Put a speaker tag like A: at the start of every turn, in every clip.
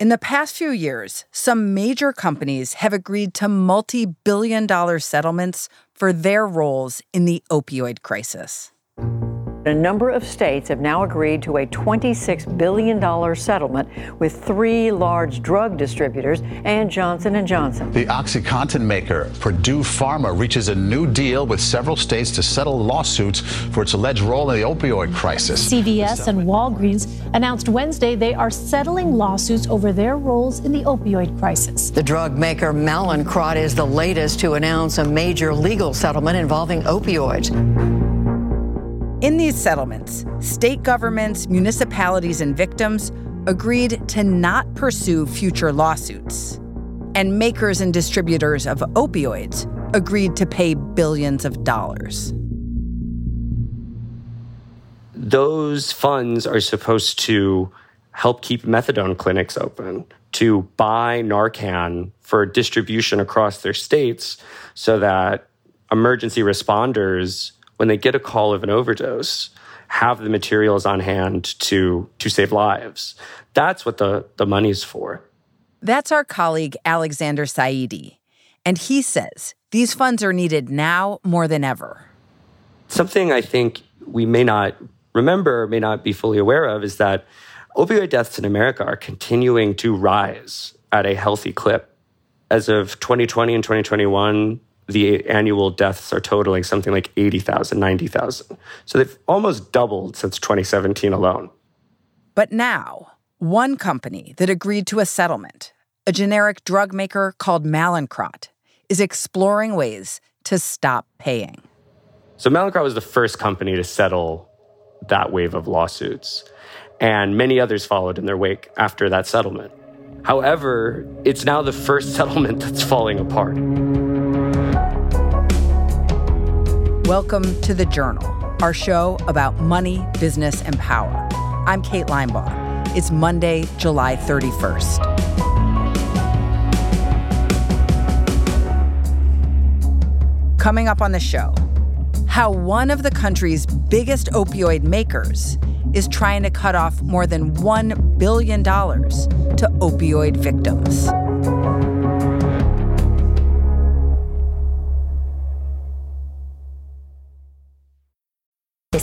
A: In the past few years, some major companies have agreed to multi billion dollar settlements for their roles in the opioid crisis.
B: A number of states have now agreed to a $26 billion settlement with three large drug distributors and Johnson & Johnson.
C: The OxyContin maker, Purdue Pharma, reaches a new deal with several states to settle lawsuits for its alleged role in the opioid crisis.
D: CVS and Walgreens announced Wednesday they are settling lawsuits over their roles in the opioid crisis.
B: The drug maker Mallinckrodt is the latest to announce a major legal settlement involving opioids.
A: In these settlements, state governments, municipalities, and victims agreed to not pursue future lawsuits. And makers and distributors of opioids agreed to pay billions of dollars.
E: Those funds are supposed to help keep methadone clinics open, to buy Narcan for distribution across their states so that emergency responders when they get a call of an overdose, have the materials on hand to to save lives. That's what the, the money's for.
A: That's our colleague Alexander Saeedy. And he says these funds are needed now more than ever.
E: Something I think we may not remember, may not be fully aware of, is that opioid deaths in America are continuing to rise at a healthy clip. As of 2020 and 2021, the annual deaths are totaling something like 80,000, 90,000. So they've almost doubled since 2017 alone.
A: But now, one company that agreed to a settlement, a generic drug maker called Mallinckrodt, is exploring ways to stop paying.
E: So Mallinckrodt was the first company to settle that wave of lawsuits, and many others followed in their wake after that settlement. However, it's now the first settlement that's falling apart.
A: Welcome to The Journal, our show about money, business, and power. I'm Kate Linebaugh. It's Monday, July 31st. Coming up on the show, how one of the country's biggest opioid makers is trying to cut off more than $1 billion to opioid victims.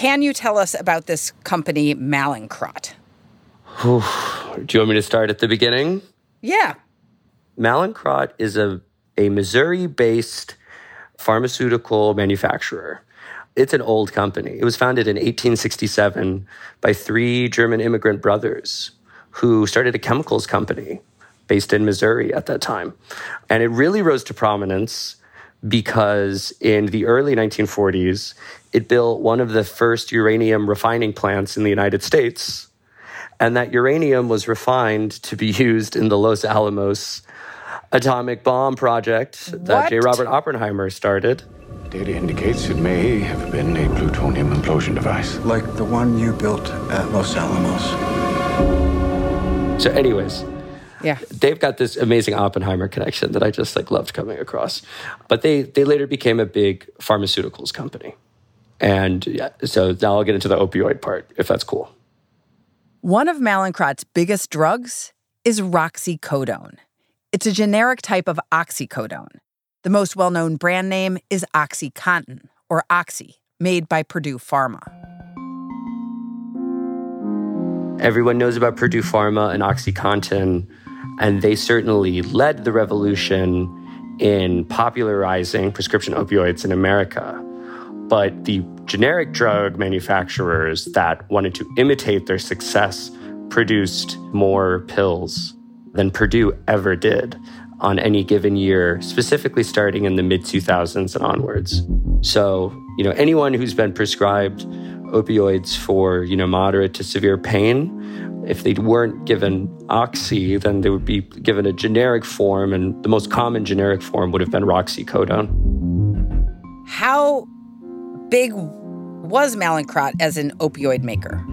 A: Can you tell us about this company, Mallinckrodt?
E: Do you want me to start at the beginning?
A: Yeah.
E: Mallinckrodt is a, a Missouri based pharmaceutical manufacturer. It's an old company. It was founded in 1867 by three German immigrant brothers who started a chemicals company based in Missouri at that time. And it really rose to prominence because in the early 1940s, it built one of the first uranium refining plants in the United States. And that uranium was refined to be used in the Los Alamos atomic bomb project that J. Robert Oppenheimer started.
F: Data indicates it may have been a plutonium implosion device.
G: Like the one you built at Los Alamos.
E: So, anyways,
A: yeah.
E: They've got this amazing Oppenheimer connection that I just like loved coming across. But they they later became a big pharmaceuticals company. And yeah, so now I'll get into the opioid part, if that's cool.
A: One of Mallinckrodt's biggest drugs is roxicodone. It's a generic type of oxycodone. The most well known brand name is OxyContin, or Oxy, made by Purdue Pharma.
E: Everyone knows about Purdue Pharma and OxyContin, and they certainly led the revolution in popularizing prescription opioids in America. But the generic drug manufacturers that wanted to imitate their success produced more pills than Purdue ever did on any given year, specifically starting in the mid 2000s and onwards. So, you know, anyone who's been prescribed opioids for, you know, moderate to severe pain, if they weren't given oxy, then they would be given a generic form, and the most common generic form would have been roxicodone.
A: How big was Mallinckrodt as an opioid maker?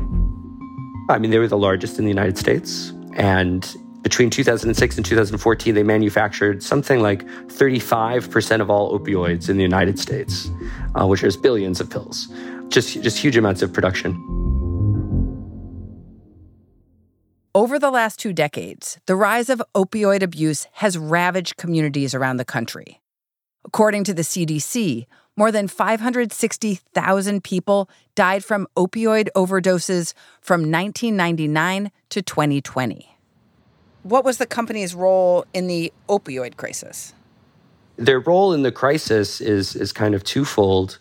E: I mean, they were the largest in the United States. And between 2006 and 2014, they manufactured something like 35% of all opioids in the United States, uh, which is billions of pills. Just, just huge amounts of production.
A: Over the last two decades, the rise of opioid abuse has ravaged communities around the country. According to the CDC, more than 560,000 people died from opioid overdoses from 1999 to 2020. What was the company's role in the opioid crisis?
E: Their role in the crisis is, is kind of twofold.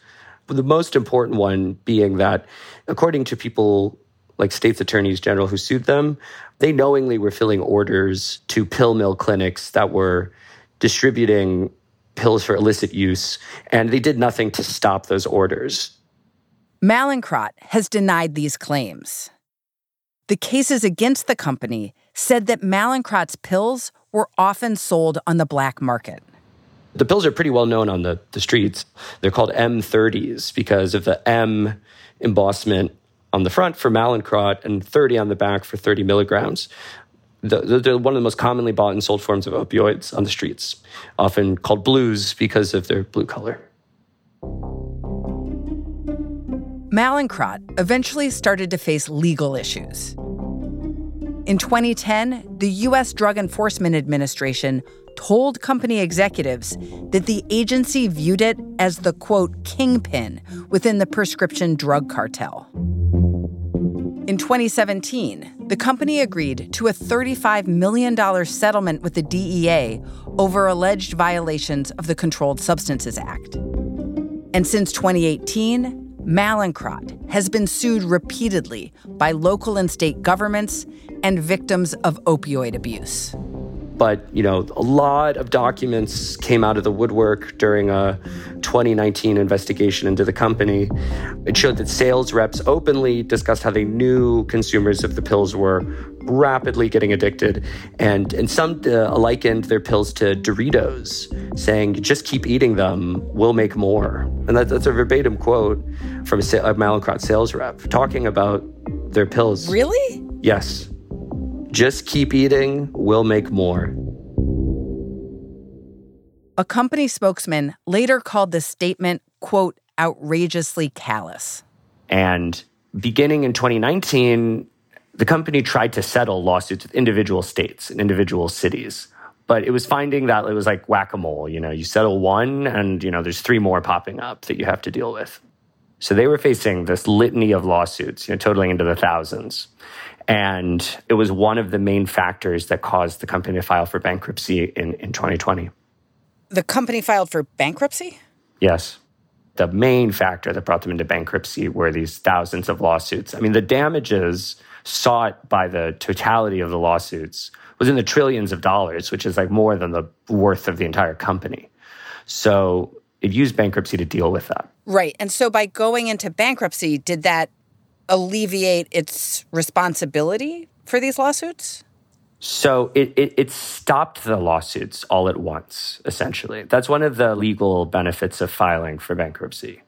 E: The most important one being that, according to people like states attorneys general who sued them, they knowingly were filling orders to pill mill clinics that were distributing pills for illicit use, and they did nothing to stop those orders.
A: Mallinckrodt has denied these claims. The cases against the company said that Mallinckrodt's pills were often sold on the black market.
E: The pills are pretty well known on the, the streets. They're called M30s because of the M embossment on the front for Mallinckrodt and 30 on the back for 30 milligrams. They're one of the most commonly bought and sold forms of opioids on the streets, often called blues because of their blue color.
A: Mallinckrodt eventually started to face legal issues. In 2010, the U.S. Drug Enforcement Administration told company executives that the agency viewed it as the quote kingpin within the prescription drug cartel. In 2017, the company agreed to a $35 million settlement with the DEA over alleged violations of the Controlled Substances Act. And since 2018, Mallinckrodt has been sued repeatedly by local and state governments and victims of opioid abuse.
E: But, you know, a lot of documents came out of the woodwork during a 2019 investigation into the company. It showed that sales reps openly discussed how they knew consumers of the pills were rapidly getting addicted. And, and some uh, likened their pills to Doritos, saying, just keep eating them, we'll make more. And that, that's a verbatim quote from a, a sales rep talking about their pills.
A: Really?
E: Yes. Just keep eating, we'll make more.
A: A company spokesman later called the statement, quote, outrageously callous.
E: And beginning in 2019, the company tried to settle lawsuits with individual states and individual cities. But it was finding that it was like whack a mole. You know, you settle one, and, you know, there's three more popping up that you have to deal with. So they were facing this litany of lawsuits, you know, totaling into the thousands. And it was one of the main factors that caused the company to file for bankruptcy in, in 2020.
A: The company filed for bankruptcy?
E: Yes. The main factor that brought them into bankruptcy were these thousands of lawsuits. I mean, the damages sought by the totality of the lawsuits was in the trillions of dollars, which is like more than the worth of the entire company. So it used bankruptcy to deal with that.
A: Right. And so by going into bankruptcy, did that alleviate its responsibility for these lawsuits?
E: So it, it, it, stopped the lawsuits all at once, essentially. That's one of the legal benefits of filing for bankruptcy,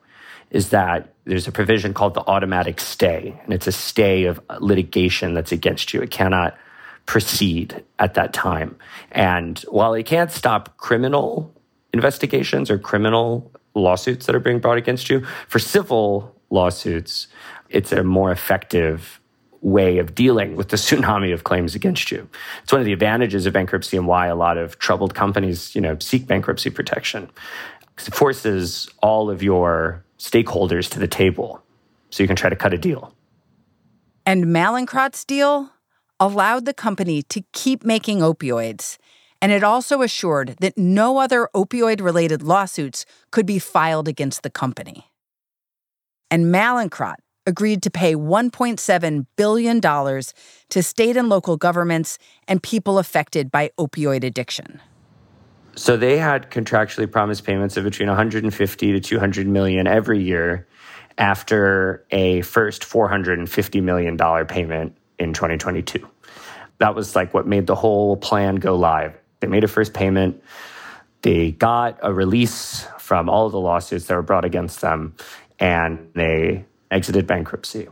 E: is that there's a provision called the automatic stay, and it's a stay of litigation that's against you. It cannot proceed at that time. And while it can't stop criminal investigations or criminal lawsuits that are being brought against you, for civil lawsuits, it's a more effective way of dealing with the tsunami of claims against you. It's one of the advantages of bankruptcy and why a lot of troubled companies, you know, seek bankruptcy protection. It forces all of your stakeholders to the table so you can try to cut a deal.
A: And Mallinckrodt's deal allowed the company to keep making opioids, and it also assured that no other opioid related lawsuits could be filed against the company. And Mallinckrodt agreed to pay $1.7 billion to state and local governments and people affected by opioid addiction.
E: So they had contractually promised payments of between 150 to 200 million every year after a first 450 million dollar payment in 2022. That was like what made the whole plan go live. They made a first payment. They got a release from all of the lawsuits that were brought against them and they exited bankruptcy.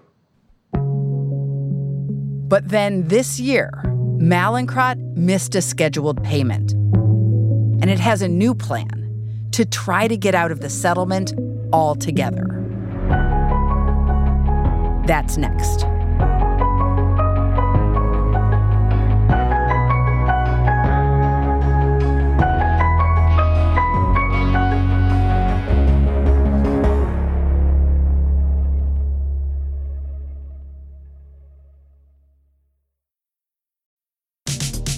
A: But then this year, Mallinckrodt missed a scheduled payment. And it has a new plan to try to get out of the settlement altogether. That's next.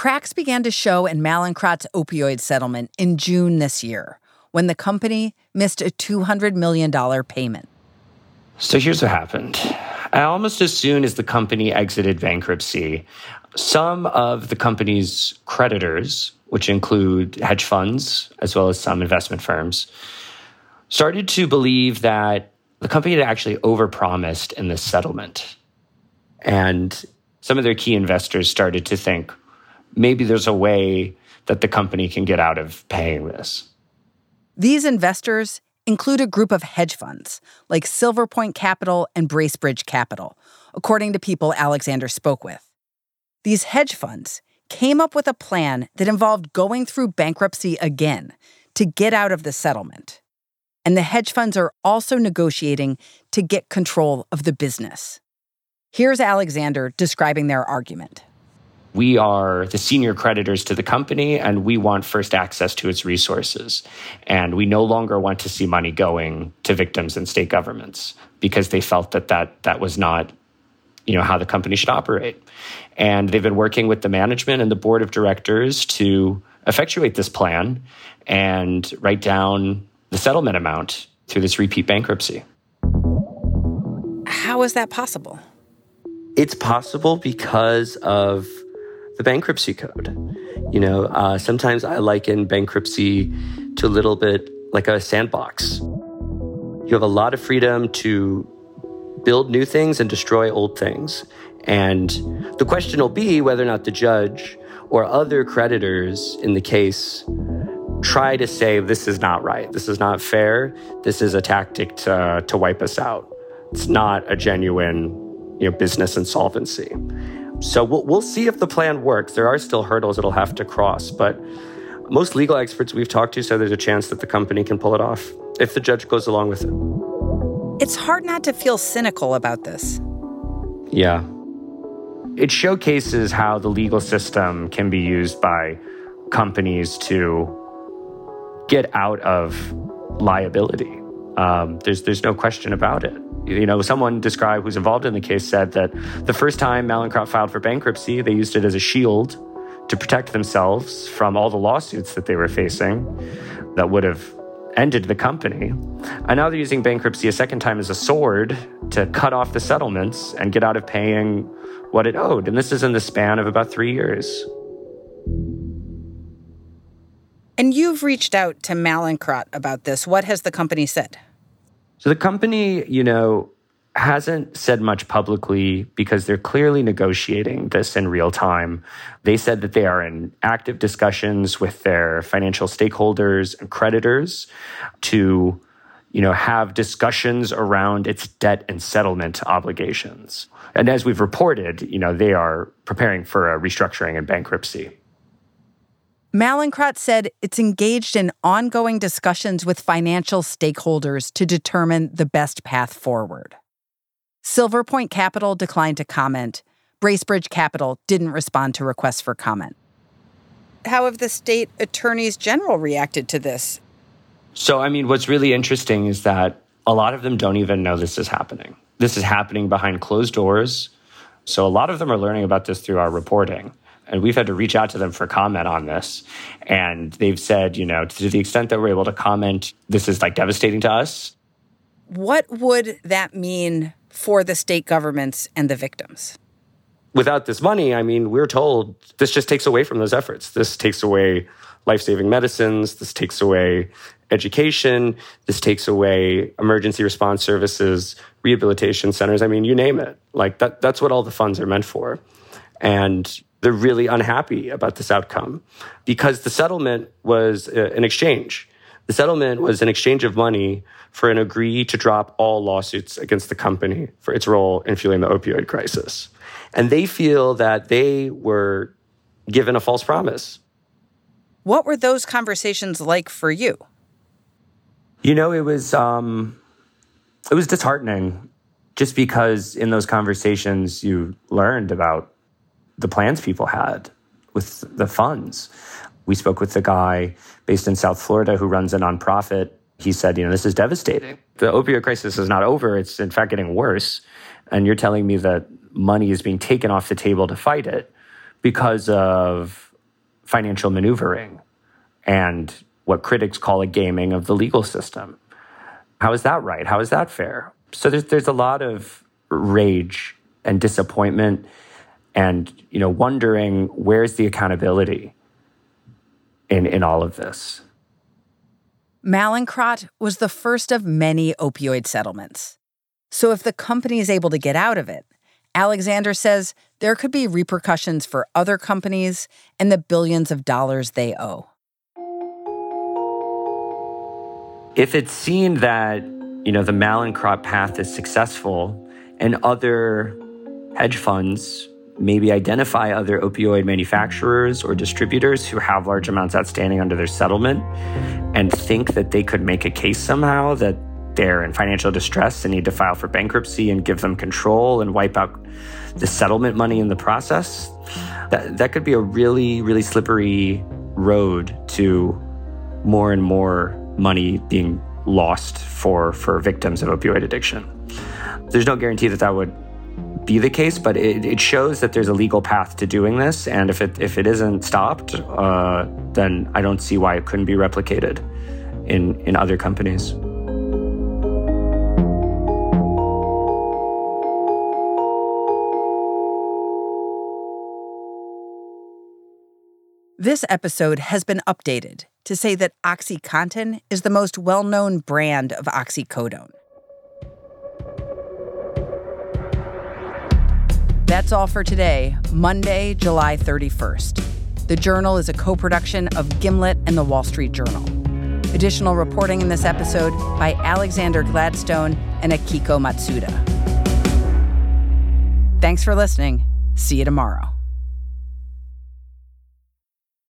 A: Cracks began to show in Mallinckrodt's opioid settlement in June this year when the company missed a $200 million payment.
E: So here's what happened. Almost as soon as the company exited bankruptcy, some of the company's creditors, which include hedge funds as well as some investment firms, started to believe that the company had actually overpromised in this settlement. And some of their key investors started to think maybe there's a way that the company can get out of paying this.
A: These investors include a group of hedge funds like Silver Point Capital and Bracebridge Capital, according to people Alexander spoke with. These hedge funds came up with a plan that involved going through bankruptcy again to get out of the settlement. And the hedge funds are also negotiating to get control of the business. Here's Alexander describing their argument.
E: We are the senior creditors to the company and we want first access to its resources. And we no longer want to see money going to victims and state governments because they felt that that, that was not you know how the company should operate. And they've been working with the management and the board of directors to effectuate this plan and write down the settlement amount through this repeat bankruptcy.
A: How is that possible?
E: It's possible because of the bankruptcy code. You know, uh, sometimes I liken bankruptcy to a little bit like a sandbox. You have a lot of freedom to build new things and destroy old things. And the question will be whether or not the judge or other creditors in the case try to say this is not right, this is not fair, this is a tactic to, to wipe us out. It's not a genuine you know, business insolvency. So we'll, we'll see if the plan works. There are still hurdles it'll have to cross, but most legal experts we've talked to say there's a chance that the company can pull it off if the judge goes along with it.
A: It's hard not to feel cynical about this.
E: Yeah. It showcases how the legal system can be used by companies to get out of liability. Um, there's, there's no question about it. You know, someone described who's involved in the case said that the first time Mallinckrodt filed for bankruptcy, they used it as a shield to protect themselves from all the lawsuits that they were facing that would have ended the company. And now they're using bankruptcy a second time as a sword to cut off the settlements and get out of paying what it owed. And this is in the span of about three years.
A: And you've reached out to Mallinckrodt about this. What has the company said?
E: So the company, you know, hasn't said much publicly because they're clearly negotiating this in real time. They said that they are in active discussions with their financial stakeholders and creditors to you know, have discussions around its debt and settlement obligations. And as we've reported, you know, they are preparing for a restructuring and bankruptcy.
A: Mallinckrodt said it's engaged in ongoing discussions with financial stakeholders to determine the best path forward. Silver Point Capital declined to comment. Bracebridge Capital didn't respond to requests for comment. How have the state attorneys general reacted to this?
E: So, I mean, what's really interesting is that a lot of them don't even know this is happening. This is happening behind closed doors. So, a lot of them are learning about this through our reporting. And we've had to reach out to them for comment on this. And they've said, you know, to the extent that we're able to comment, this is like devastating to us.
A: What would that mean for the state governments and the victims?
E: Without this money, I mean, we're told this just takes away from those efforts. This takes away life saving medicines. This takes away education. This takes away emergency response services, rehabilitation centers. I mean, you name it. Like that, that's what all the funds are meant for. And they're really unhappy about this outcome because the settlement was uh, an exchange. The settlement was an exchange of money for an agree to drop all lawsuits against the company for its role in fueling the opioid crisis. And they feel that they were given a false promise.
A: What were those conversations like for you?
E: You know, it was um, it was disheartening, just because in those conversations you learned about the plans people had with the funds. We spoke with the guy based in South Florida who runs a nonprofit. He said, you know, this is devastating. The opioid crisis is not over. It's in fact getting worse. And you're telling me that money is being taken off the table to fight it because of financial maneuvering and what critics call a gaming of the legal system. How is that right? How is that fair? So there's, there's a lot of rage and disappointment and you know wondering where's the accountability in, in all of this.
A: Mallinckrodt was the first of many opioid settlements. So if the company is able to get out of it, Alexander says there could be repercussions for other companies and the billions of dollars they owe.
E: If it's seen that, you know, the Mallinckrodt path is successful and other hedge funds maybe identify other opioid manufacturers or distributors who have large amounts outstanding under their settlement and think that they could make a case somehow that they're in financial distress and need to file for bankruptcy and give them control and wipe out the settlement money in the process. That, that could be a really, really slippery road to more and more money being lost for, for victims of opioid addiction. There's no guarantee that that would be the case, but it, it shows that there's a legal path to doing this. And if it, if it isn't stopped, uh, then I don't see why it couldn't be replicated in, in other companies.
A: This episode has been updated to say that OxyContin is the most well known brand of oxycodone. That's all for today, Monday, July 31st. The Journal is a co production of Gimlet and the Wall Street Journal. Additional reporting in this episode by Alexander Gladstone and Akiko Matsuda. Thanks for listening. See you tomorrow.